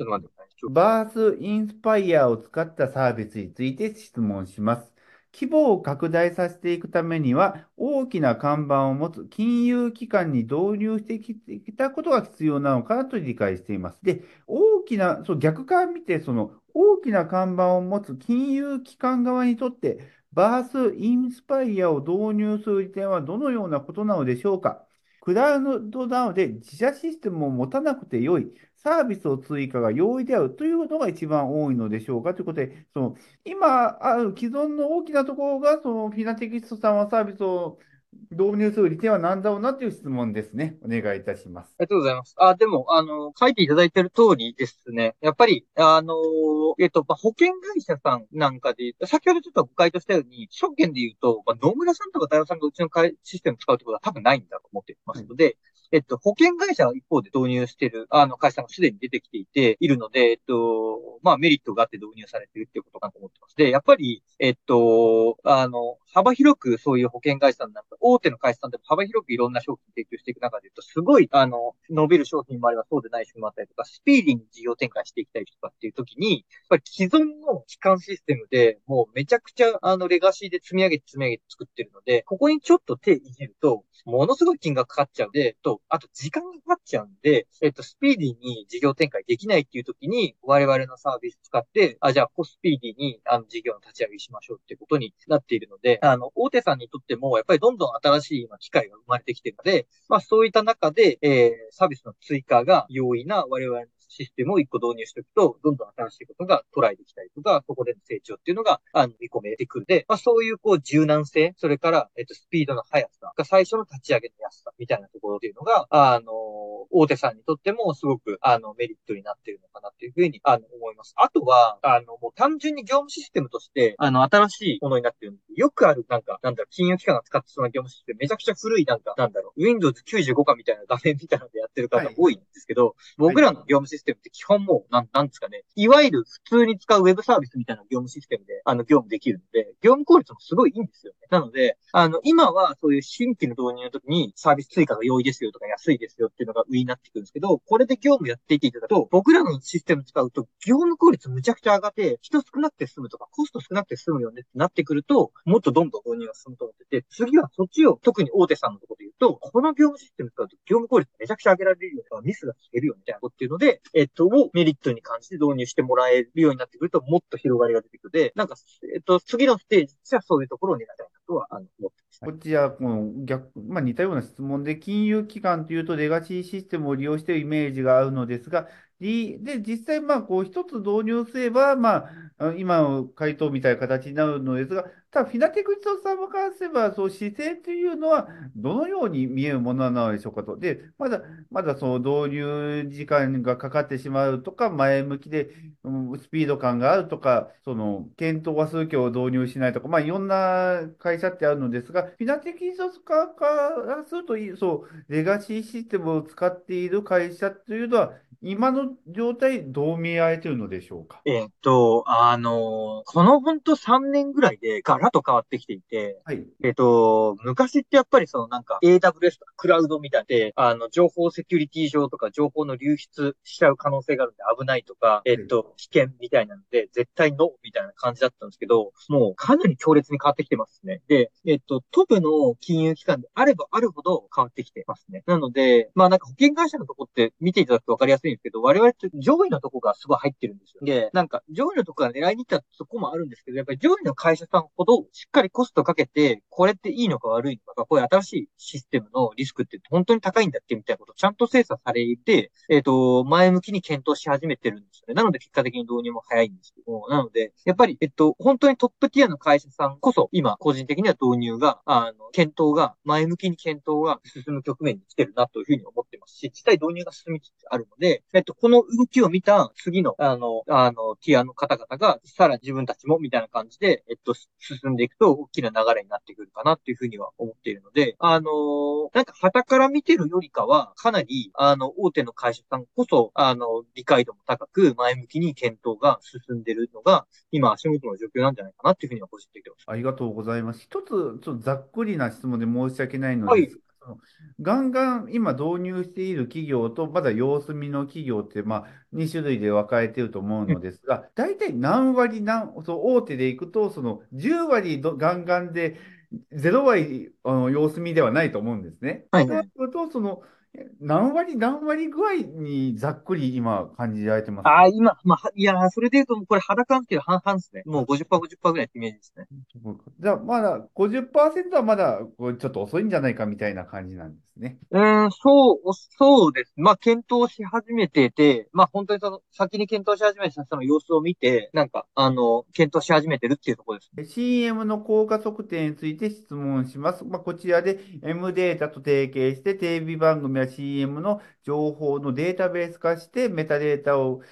ちょっと待って。バースインスパイアを使ったサービスについて質問します。規模を拡大させていくためには、大きな看板を持つ金融機関に導入してきたことが必要なのかなと理解しています。で、大きな、そう逆から見て、その大きな看板を持つ金融機関側にとって、バースインスパイアを導入する利点はどのようなことなのでしょうか？クラウドなので自社システムを持たなくて良い、サービスを追加が容易であるというのが一番多いのでしょうか？ということで、その今ある既存の大きなところが、そのフィナテキストさんはサービスを導入する利点は何だろうなという質問ですね。お願いいたします。ありがとうございます。あ、でも、あの、書いていただいている通りですね。やっぱり、あの、えっと、まあ、保険会社さんなんかで、先ほどちょっと誤解としたように、証券で言うと、まあ、野村さんとか大和さんがうちの会システム使うってことは多分ないんだと思っていますので、えっと、保険会社は一方で導入してる、あの、会社がすでに出てきていて、いるので、えっと、まあ、メリットがあって導入されてるっていうことかと思ってます。で、やっぱり、えっと、あの、幅広くそういう保険会社さんなんか、大手の会社さんでも幅広くいろんな商品提供していく中で言うと、すごい、あの、伸びる商品もあればそうでない商品もあったりとか、スピーディーに事業展開していきたいとかっていう時に、やっぱり既存の機関システムでもうめちゃくちゃ、あの、レガシーで積み上げて積み上げて作ってるので、ここにちょっと手いじると、ものすごい金額かかっちゃうんで、と、あと時間がかかっちゃうんで、えっと、スピーディーに事業展開できないっていう時に、我々のサービス使って、あ、じゃあ、コスピーディーに、あの、事業の立ち上げしましょうってことになっているので、あの、大手さんにとっても、やっぱりどんどん新しい今機会が生まれてきているので、まあ、そういった中で、えー、サービスの追加が容易な我々のシステムを一個導入しておくと、どんどん新しいことがトライできたりとか、そこでの成長っていうのが、あの、見込めてくるんで、まあ、そういうこう柔軟性、それから、えっと、スピードの速さが最初の立ち上げの安さみたいなところっていうのが、あの、大手さんにとってもすごく、あの、メリットになっているのかなっていうふうに、あの、思います。あとは、あの、もう単純に業務システムとして、あの、新しいものになっているんで、よくある、なんか、なんだろう、金融機関が使ってそうな業務システム、めちゃくちゃ古い、なんか、なんだろう、Windows 95かみたいな画面みたいなのでやってる方はい多いんですけど、僕らの業務システムシステムって基本もう、なん、なんですかね、いわゆる普通に使うウェブサービスみたいな業務システムで、あの、業務できるので、業務効率もすごいいいんですよ。なので、あの、今はそういう新規の導入の時にサービス追加が容易ですよとか安いですよっていうのが上になってくるんですけど、これで業務やっていっていただくと、僕らのシステム使うと、業務効率むちゃくちゃ上がって、人少なくて済むとか、コスト少なくて済むよねってなってくると、もっとどんどん導入が進むと思ってて、次はそっちを、特に大手さんのところで言うと、この業務システム使うと業務効率めちゃくちゃ上げられるよとか、ミスが減るよみたいなことっていうので、えっと、をメリットに感じて導入してもらえるようになってくると、もっと広がりが出てくる。ので、なんか、えっと、次のステージとしてはそういうところを狙いたいなとは、あの、思ってます。こちら、この逆、まあ、似たような質問で、金融機関というとレガシーシステムを利用しているイメージがあるのですが、りで、実際、まあ、こう、一つ導入すれば、まあ、あ今の回答みたいな形になるのですが、ただ、フィナテクトさんからすれば、そう、姿勢というのは、どのように見えるものなのでしょうかと。で、まだ、まだその導入時間がかかってしまうとか、前向きで、うんスピード感があるとか、その、検討はするけど導入しないとか、まあ、いろんな会社ってあるのですが、フィナテキソス化からすると、そう、レガシーシステムを使っている会社というのは、今の状態、どう見られているのでしょうか？えっと、あの、このほんと3年ぐらいでガラッと変わってきていて、はい。えっと、昔ってやっぱりそのなんか AWS とかクラウドみたいで、あの、情報セキュリティ上とか情報の流出しちゃう可能性があるんで危ないとか、えっと、危険みたいなので、絶対ノーみたいな感じだったんですけど、もうかなり強烈に変わってきてますね。で、えっと、トップの金融機関であればあるほど変わってきてますね。なので、まあなんか保険会社のとこって見ていただくとわかりやすいんですけど、我々って上位のとこがすごい入ってるんですよ。で、なんか上位のとこが狙いに行ったとこもあるんですけど、やっぱり上位の会社さんほどしっかりコストかけて、これっていいのか悪いのか、こういう新しいシステムのリスクって本当に高いんだっけみたいなことをちゃんと精査されて、えっ、と、前向きに検討し始めてるんですよね。なので結果的に導入も早いんですけど、なので、やっぱり、えっと、本当にトップティアの会社さんこそ、今、個人的には導入が、あの、検討が、前向きに検討が進む局面に来てるなというふうに思ってますし、実際導入が進みつつあるので、えっと、この動きを見た次の、あの、あの、ティアの方々が、さらに自分たちも、みたいな感じで、えっと、進んでいくと、大きな流れになってくるかなっていうふうには思っているので、あの、なんか、旗から見てるよりかは、かなり、あの、大手の会社さんこそ、あの、理解度も高く、前向きに検討が進んでるのが、今、足元の状況なんじゃないかなっていうふうには個人的には。ありがとうございます。一つ、ちょっとざっくりな質問で申し訳ないのはいです。ガンガン今導入している企業と、まだ様子見の企業って、まあ、2種類で分かれていると思うのですが、大体何割何、そう大手でいくと、その10割ガンガンで、0割あの様子見ではないと思うんですね。はい、はい。そうすると、その何割、何割具合にざっくり今感じられてます？ああ、今、まあ、いや、それで言うと、これ肌感っていう半々ですね。もう50%、50%ぐらいってイメージですね。じゃあ、まだ50%はまだちょっと遅いんじゃないかみたいな感じなんですね。うん、そう、そうです。まあ、検討し始めてて、まあ、本当にその、先に検討し始めたその様子を見て、なんか、あの、検討し始めてるっていうところです、CM の効果測定について質問します。まあ、こちらで M データと提携して、テレビ番組や CM の情報のデータベース化してメタデータを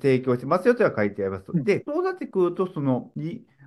提供しますよとは書いてあります。で、そうなってくると、その、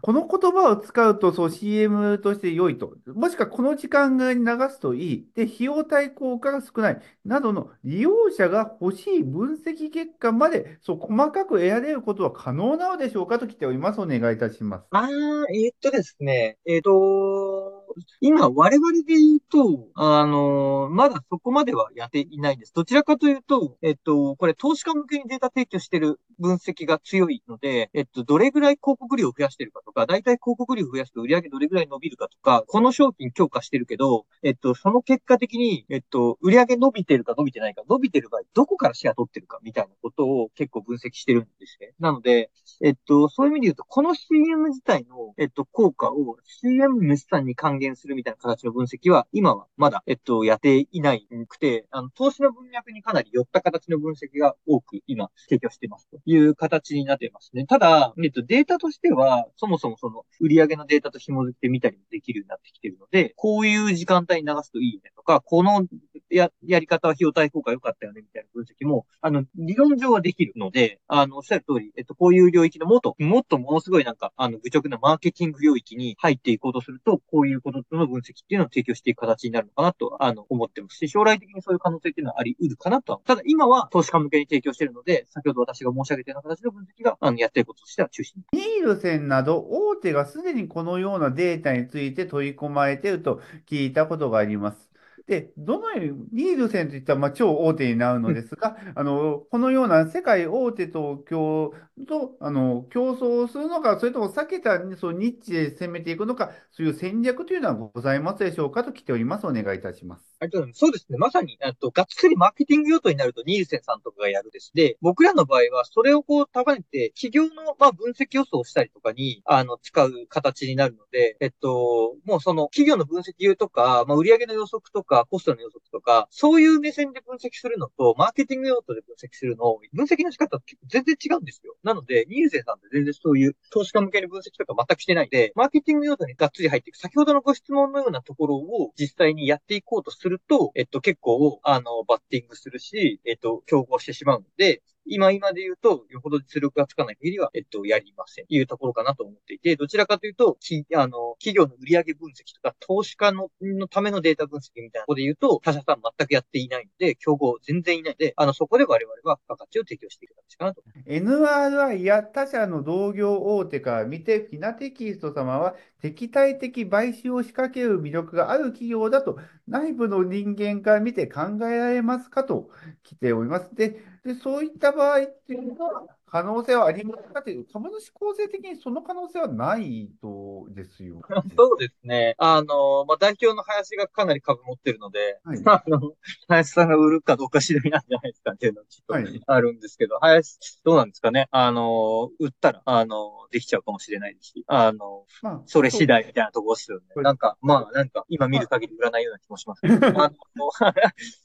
この言葉を使うとそう CM として良いと。もしくはこの時間に流すといい。で、費用対効果が少ない。などの利用者が欲しい分析結果までそう細かく得られることは可能なのでしょうか？と来ております。お願いいたします。ああ、えー、っとですね。えー、っと、今我々で言うと、あの、まだそこまではやっていないんです。どちらかというと、えっと、これ投資家向けにデータ提供してる分析が強いので、えっと、どれぐらい広告量を増やしてるかとか、大体広告量を増やすと売上どれぐらい伸びるかとか、この商品強化してるけど、えっと、その結果的に、えっと、売上伸びてるか伸びてないか、伸びてる場合、どこからシェア取ってるかみたいなことを結構分析してるんですね。なので、えっと、そういう意味で言うと、この CM 自体の、えっと、効果を CM 主さんに還元するみたいな形の分析は、今はまだ、えっと、やっていないくて、あの、投資の文脈にかなり寄った形の分析が多く今、提供していますという形になっていますね。ただ、えっと、データとしては、そもそもその、売上のデータと紐づけてみたりもできるようになってきているので、こういう時間帯に流すといいねとか、このや、やり方は費用対効果良かったよね、みたいな分析も、あの、理論上はできるので、あの、おっしゃる通り、えっと、こういう領域のもっと、もっとものすごいなんか、あの、愚直なマーケティング領域に入っていこうとすると、こういうことの分析っていうのを提供していく形になるのかなと、あの、思ってますし、将来的にそういう可能性っていうのはあり得るかなとは。ただ、今は投資家向けに提供しているので、先ほど私が申し上げたような形の分析が、あの、やっていることとしては中心。ニールセンなど、大手がすでにこのようなデータについて取り込まれていると聞いたことがあります。で、どのように、ニールセンといったらまあ超大手になるのですが、あの、このような世界大手と競とあの競争するのか、それとも避けたそのニッチで攻めていくのか、そういう戦略というのはございますでしょうかと来ております。お願いいたします。ありがとうございます。そうですね。まさに、あと、がっつりマーケティング用途になると、ニールセンさんとかがやるです。で、僕らの場合は、それをこう、束ねて、企業の、まあ、分析予想をしたりとかに、あの、使う形になるので、えっと、もうその、企業の分析とか、まあ、売上の予測とか、コストの予測とか、そういう目線で分析するのと、マーケティング用途で分析するの、分析の仕方って全然違うんですよ。なので、ニールセンさんって全然そういう投資家向けに分析とか全くしてないで、マーケティング用途にがっつり入っていく、先ほどのご質問のようなところを実際にやっていこうとすると、えっと、結構、あの、バッティングするし、えっと、競合してしまうので、今今で言うと、よほど実力がつかない限りは、えっと、やりません。というところかなと思っていて、どちらかというと、き、あの、企業の売上分析とか、投資家の、のためのデータ分析みたいなところで言うと、他社さん全くやっていないので、競合全然いないので、あの、そこで我々は付加価値を提供していく形かなと。NRI や他社の同業大手から見て、フィナテキスト様は敵対的買収を仕掛ける魅力がある企業だと、内部の人間から見て考えられますかと来ております。で、でそういった場合っていうのは、可能性はありますか？という、株主構成的にその可能性はないとですよ。そうですね。あの、まあ、代表の林がかなり株持ってるので、はい、あの、林さんが売るかどうか次第なんじゃないですかっていうのはちょっとあるんですけど、はい、林、どうなんですかね？あの、売ったら、あの、できちゃうかもしれないですし、あの、まあ、それ次第みたいなところですよね。なんか、まあ、なんか、今見る限り売らないような気もしますけど、あの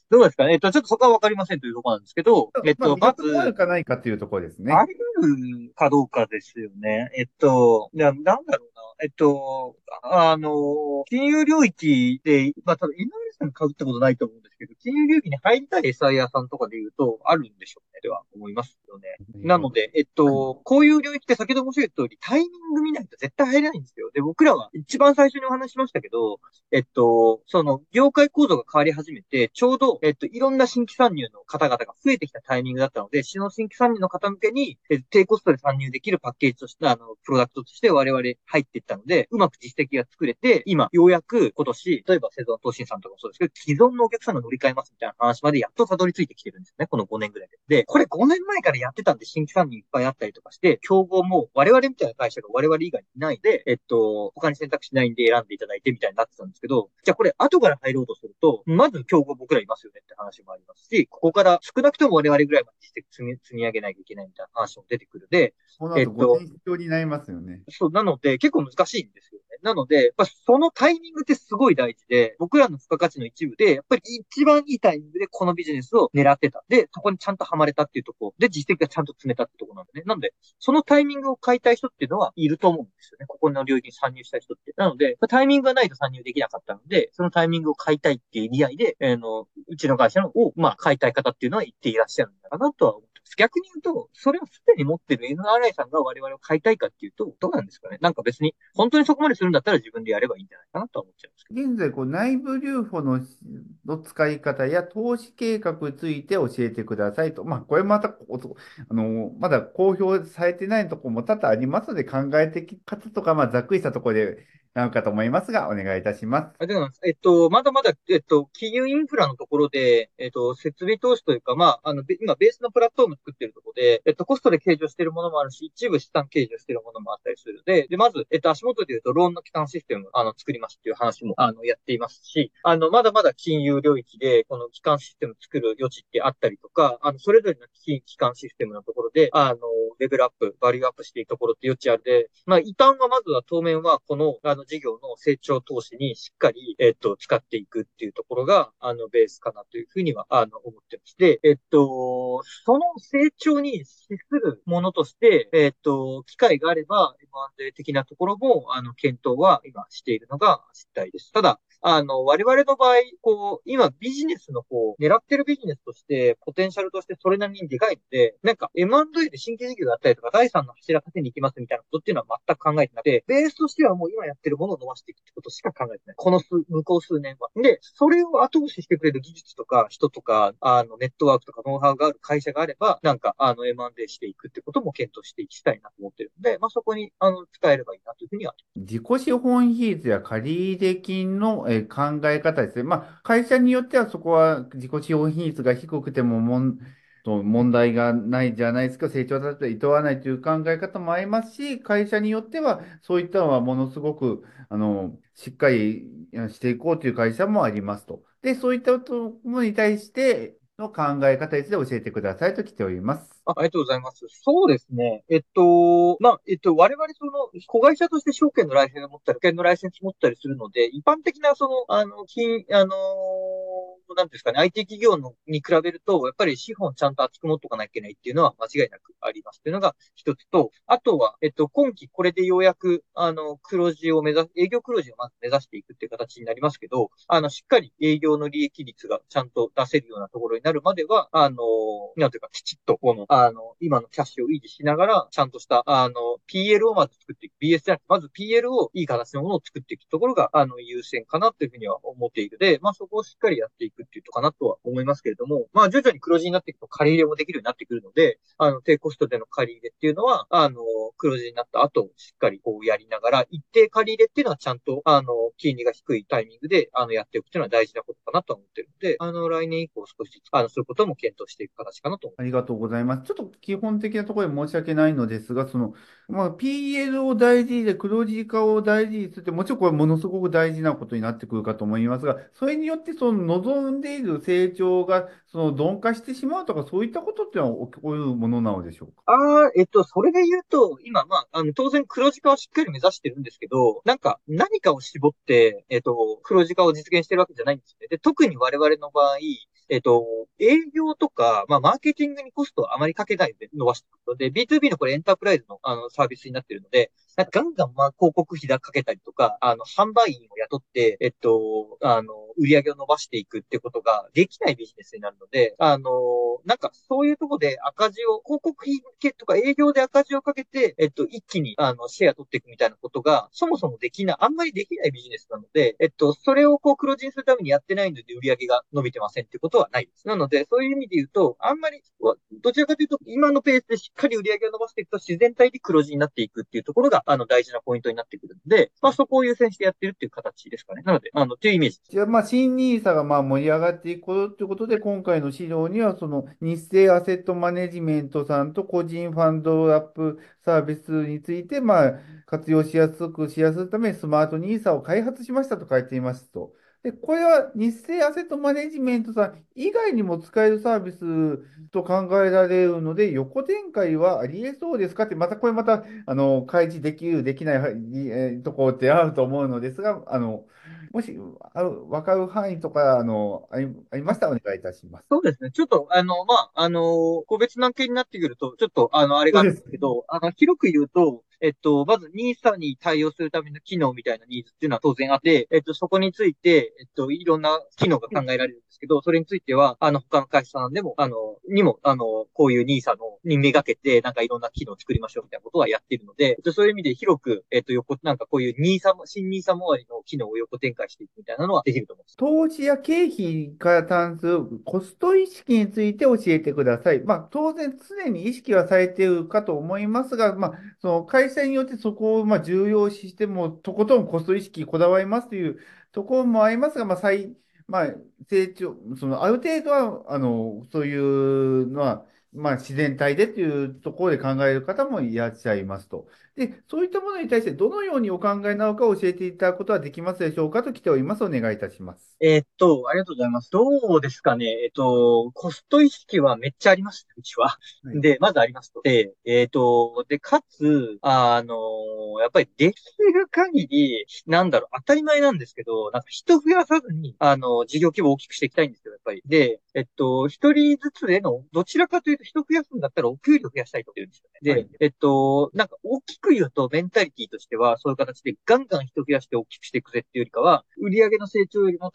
どうですかね？えっと、ちょっとそこはわかりませんというところなんですけど、えっと、まず。あるかないかっていうところですね。あり得るかどうかですよね。えっと、ななんだろうな。えっと、あの、金融領域で、まあ、ただ、井上さん買うってことないと思うんですけど、金融領域に入りたい SIR さんとかで言うと、あるんでしょうね、では思いますよね。なので、えっと、こういう領域って先ほど申し上げた通り、タイミング見ないと絶対入れないんですよ。で、僕らは一番最初にお話しましたけど、えっと、その、業界構造が変わり始めて、ちょうど、えっと、いろんな新規参入の方々が増えてきたタイミングだったので、その新規参入の方向けに、低コストで参入できるパッケージとして、あの、プロダクトとして我々入っていったので、うまく実績が作れて、今、ようやく今年、例えば、セゾン投信さんとかもそうですけど、既存のお客さんが乗り換えますみたいな話までやっとたどり着いてきてるんですね。この5年ぐらいで。で、これ5年前からやってたんで新規参入いっぱいあったりとかして、競合も我々みたいな会社が我々以外にいないで、えっと、他に選択肢ないんで選んでいただいてみたいになってたんですけど、じゃあこれ後から入ろうとすると、まず競合僕らいますよねって話もありますし、ここから少なくとも我々ぐらいまで実績積み積み上げなきゃいけないみたいな話も出てくるで、えっと、必要になりますよね。そう、なので結構難しいんですよね。なので、やっぱそのタイミングってすごい大事で、僕らの付加価値の一部で、やっぱり一番いいタイミングでこのビジネスを狙ってた。で、そこにちゃんとはまれたっていうとこで、実績がちゃんと積めたってとこなんでね。なので、そのタイミングを買いたい人っていうのはいると思うんですよね。ここの領域に参入した人って。なので、タイミングがないと参入できなかったので、そのタイミングを買いたいっていう意味合いで、えー、の、うちの会社のを、まあ、買いたい方っていうのは言っていらっしゃるんだかなとは思逆に言うと、それをすでに持ってる NRI さんが我々を買いたいかっていうと、どうなんですかね？なんか別に、本当にそこまでするんだったら自分でやればいいんじゃないかなとは思っちゃいますけど。現在、こう内部留保のの使い方や投資計画について教えてくださいと。まあ、これまた、あの、まだ公表されてないところも多々ありますので、考えてき方とか、まあ、ざっくりしたところでなのかと思いますが、お願いいたします。ありがとうございます。えっと、まだまだ、えっと、金融インフラのところで、えっと、設備投資というか、まあ、あの、今、ベースのプラットフォーム作ってるところで、えっと、コストで計上してるものもあるし、一部資産計上してるものもあったりするので、で、まず、えっと、足元で言うと、ローンの基幹システム、あの、作りますっていう話も、あの、やっていますし、あの、まだまだ金融領域で、この基幹システム作る余地ってあったりとか、あの、それぞれの基幹システムのところで、あの、レベルアップ、バリューアップしていくところって余地あるで、まあ、異端はまずは当面は、この、あの、事業の成長長投資にしっかり、えっと、使っていくっていうところが、あの、ベースかなというふうには、あの、思ってまして、えっと、その成長に資するものとして、えっと、機会があれば、M&A 的なところも、あの、検討は今しているのが実態です。ただ、あの、我々の場合、こう、今ビジネスの方、狙ってるビジネスとして、ポテンシャルとしてそれなりにでかいので、なんか M&A で新規事業があったりとか、第3の柱立てに行きますみたいなことっていうのは全く考えてなくて、ベースとしてはもう今やってるものを伸ばしていくってことしか考えてない。この数、向こう数年は。で、それを後押ししてくれる技術とか、人とか、あの、ネットワークとかノウハウがある会社があれば、なんか、あの、M&A していくってことも検討していきたいなと思ってるので、まあ、そこに、あの、使えればいいなというふうには。自己資本比率や借入金の、え考え方ですね。まあ、会社によってはそこは自己資本比率が低くてももん問題がないじゃないですか、成長だったら厭わないという考え方もありますし、会社によってはそういったのはものすごくあのしっかりしていこうという会社もありますと。で、そういったものに対しての考え方について教えてくださいと来ております。あありがとうございます。そうですね。えっと、まあ、えっと、我々その、子会社として証券のライセンス持ったり、保険のライセンス持ったりするので、一般的なその、あの、金、あのなんですかね、IT 企業のに比べると、やっぱり資本ちゃんと厚く持っとかなきゃいけないっていうのは間違いなくありますっていうのが一つと、あとは、えっと、今期これでようやく、あの、黒字を目指す、営業黒字をまず目指していくっていう形になりますけど、あの、しっかり営業の利益率がちゃんと出せるようなところになるまでは、あの、なんていうか、きちっとこの、あの、今のキャッシュを維持しながら、ちゃんとした、あの、PL をまず作っていく。BS じゃなくて、まず PL をいい形のものを作っていくところが、あの、優先かなというふうには思っているので、まあ、そこをしっかりやっていくっていうとかなとは思いますけれども、まあ徐々に黒字になっていくと借り入れもできるようになってくるので、あの、低コストでの借り入れっていうのは、あの、黒字になった後、しっかりこうやりながら、一定借り入れっていうのはちゃんと、あの、金利が低いタイミングで、あの、やっておくっていうのは大事なことかなと思ってるので、あの、来年以降少しずつ、あの、そういうことも検討していく形かなとありがとうございます。ちょっと基本的なところで申し訳ないのですが、その、まあ、PL を大事で黒字化を大事にするって、もちろんこれものすごく大事なことになってくるかと思いますが、それによってその望んでいる成長がその鈍化してしまうとか、そういったことってのは起こるものなのでしょうかああ、えっと、それで言うと、今、まあ、あの、当然黒字化はしっかり目指してるんですけど、なんか、何かを絞って、えっと、黒字化を実現してるわけじゃないんですね。で、特に我々の場合、えっと、営業とか、まあ、マーケティングにコストをあまりかけないで伸ばしていくので、B2B のこれエンタープライズのあのサービスになってるので、なんかガンガンまあ広告費だかけたりとか、あの、販売員を雇って、えっと、あの、売り上げを伸ばしていくってことができないビジネスになるので、あの、なんかそういうとこで赤字を、広告費とか営業で赤字をかけて、えっと、一気に、あの、シェア取っていくみたいなことが、そもそもできない、あんまりできないビジネスなので、えっと、それをこう黒字にするためにやってないので売り上げが伸びてませんってことはないです。なので、そういう意味で言うと、あんまり、どちらかというと、今のペースでしっかり売り上げを伸ばしていくと自然体で黒字になっていくっていうところがあの、大事なポイントになってくるので、まあ、そこを優先してやってるっていう形ですかね。なので、あの、というイメージ。じゃあ、まあ、新ニーサがまあ盛り上がっていくことということで、今回の資料には、その日清アセットマネジメントさんと個人ファンドアップサービスについて、まあ、活用しやすくしやすいため、スマートニーサを開発しましたと書いていますと。で、これは日清アセットマネジメントさん以外にも使えるサービスと考えられるので、横展開はあり得そうですか？って、またこれまた、あの、開示できる、できない、えー、ところってあると思うのですが、あの、もし、あ分かる範囲とか、あの、ありありましたらお願いいたします。そうですね。ちょっと、あの、まあ、あの、個別な件になってくると、ちょっと、あの、あれがあるんですけど、あの、広く言うと、えっと、まず NISA に対応するための機能みたいなニーズっていうのは当然あって、えっと、そこについて、えっと、いろんな機能が考えられるんですけど、それについては、あの、他の会社さんでも、あの、にも、あの、こういう NISA の、にめがけて、なんかいろんな機能を作りましょうみたいなことはやってるので、えっと、そういう意味で広く、えっと、横、なんかこういう NISA、新 NISA 周りの機能を横展開していくみたいなのはできると思います。投資や経費から単するコスト意識について教えてください。まあ、当然常に意識はされているかと思いますが、まあ、その会社によってそこをまあ重要視しても、とことんコスト意識こだわりますというところもありますが、まあ、最、まあ、成長、その、ある程度は、あの、そういうのは、まあ、自然体でというところで考える方もいらっしゃいますと。で、そういったものに対してどのようにお考えなのか教えていただくことはできますでしょうかと来ております。お願いいたします。えー、っと、ありがとうございます。どうですかね。えー、っと、コスト意識はめっちゃあります、うちは。はい、で、まずありますと。で、えー、っと、で、かつ、あのやっぱりできる限り、なんだろう、当たり前なんですけど、なんか人増やさずに、あの、事業規模を大きくしていきたいんですよ、やっぱり。で、えっと、一人ずつでの、どちらかというと人増やすんだったらお給料増やしたいと言うんですよね。で、はい、えっと、なんか大きく言うとメンタリティとしては、そういう形でガンガン人増やして大きくしていくぜっていうよりかは、売上の成長よりも、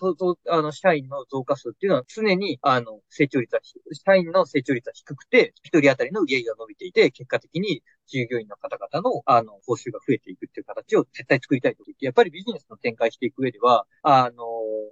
あの、社員の増加数っていうのは常に、あの、成長率は、社員の成長率は低くて、一人当たりの売上が伸びていて、結果的に従業員の方々の、あの、報酬が増えていくっていう形を絶対作りたいと。言って、やっぱりビジネスの展開していく上では、あの、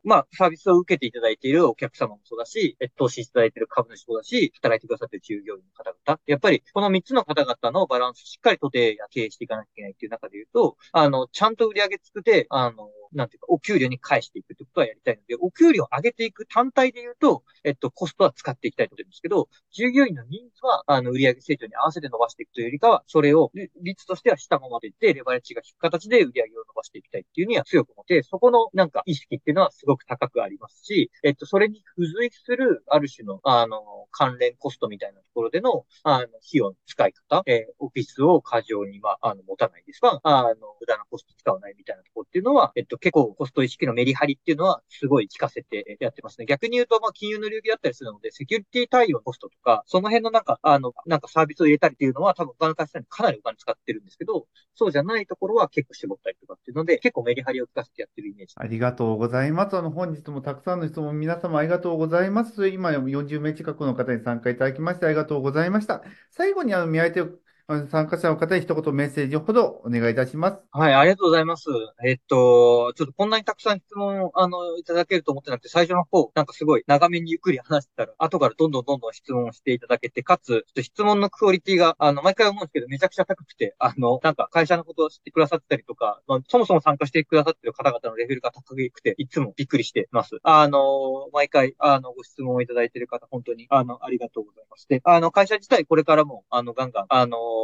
まあ、サービスを受けていただいているお客様もそうだし、投資いただいている株主もだし、働いてくださっている従業員の方々、やっぱりこの3つの方々のバランスしっかりとて経営していかなきゃいけないっていう中で言うと、あの、ちゃんと売り上げ作って、あの、なんていうか、お給料に返していくってことはやりたいので、お給料を上げていく単体で言うと、えっと、コストは使っていきたいと思うんですけど、従業員の人数は、あの、売上成長に合わせて伸ばしていくというよりかは、それを、率としては下ままでいって、レバレッジが低く形で売上を伸ばしていきたいっていうには強く思って、そこのなんか意識っていうのはすごく高くありますし、えっと、それに付随する、ある種の、あの、関連コストみたいなところでの、あの、費用の使い方、えー、オフィスを過剰に、まあ、あの、持たないですが、あの、無駄なコスト使わないみたいなところっていうのは、えっと、結構コスト意識のメリハリっていうのは、すごい効かせてやってますね。逆に言うと、まあ、金融の領域だったりするので、セキュリティ対応のコストとか、その辺のなんか、あの、なんかサービスを入れたりっていうのは、多分他の会社にかなりお金使ってるんですけど、そうじゃないところは結構絞ったりとかっていうので、結構メリハリを効かせてやってるイメージ。ありがとうございます。あの、本日もたくさんの質問、皆様ありがとうございます。今40名近くの方に参加いただきましてありがとうございました。最後に、あの、見相手参加者の方に一言メッセージほどお願いいたします。はい、ありがとうございます。えっと、ちょっとこんなにたくさん質問を、あの、いただけると思ってなくて、最初の方、なんかすごい長めにゆっくり話してたら、後からどんどんどんどん質問していただけて、かつ、ちょっと質問のクオリティが、あの、毎回思うんですけど、めちゃくちゃ高くて、あの、なんか会社のことを知ってくださったりとか、まあ、そもそも参加してくださってる方々のレベルが高くて、いつもびっくりしてます。あの、毎回、あの、ご質問をいただいてる方、本当に、あの、ありがとうございます。で、あの、会社自体これからも、あの、ガンガン、あの、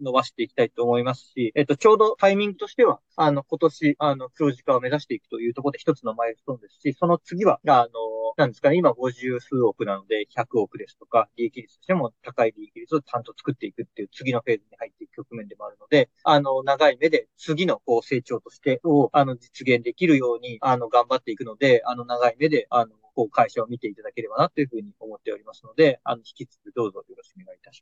伸ばしていきたいと思いますし、えっと、ちょうどタイミングとしては、あの、今年、あの、黒字化を目指していくというところで一つのマイストーンですし、その次は、あの、なんですかね、今50数億なので100億ですとか、利益率としても高い利益率をちゃんと作っていくっていう次のフェーズに入っていく局面でもあるので、あの、長い目で次のこう成長としてを、あの、実現できるように、あの、頑張っていくので、あの、長い目で、あの、こう会社を見ていただければなというふうに思っておりますので、あの、引き続きどうぞよろしくお願いいたします。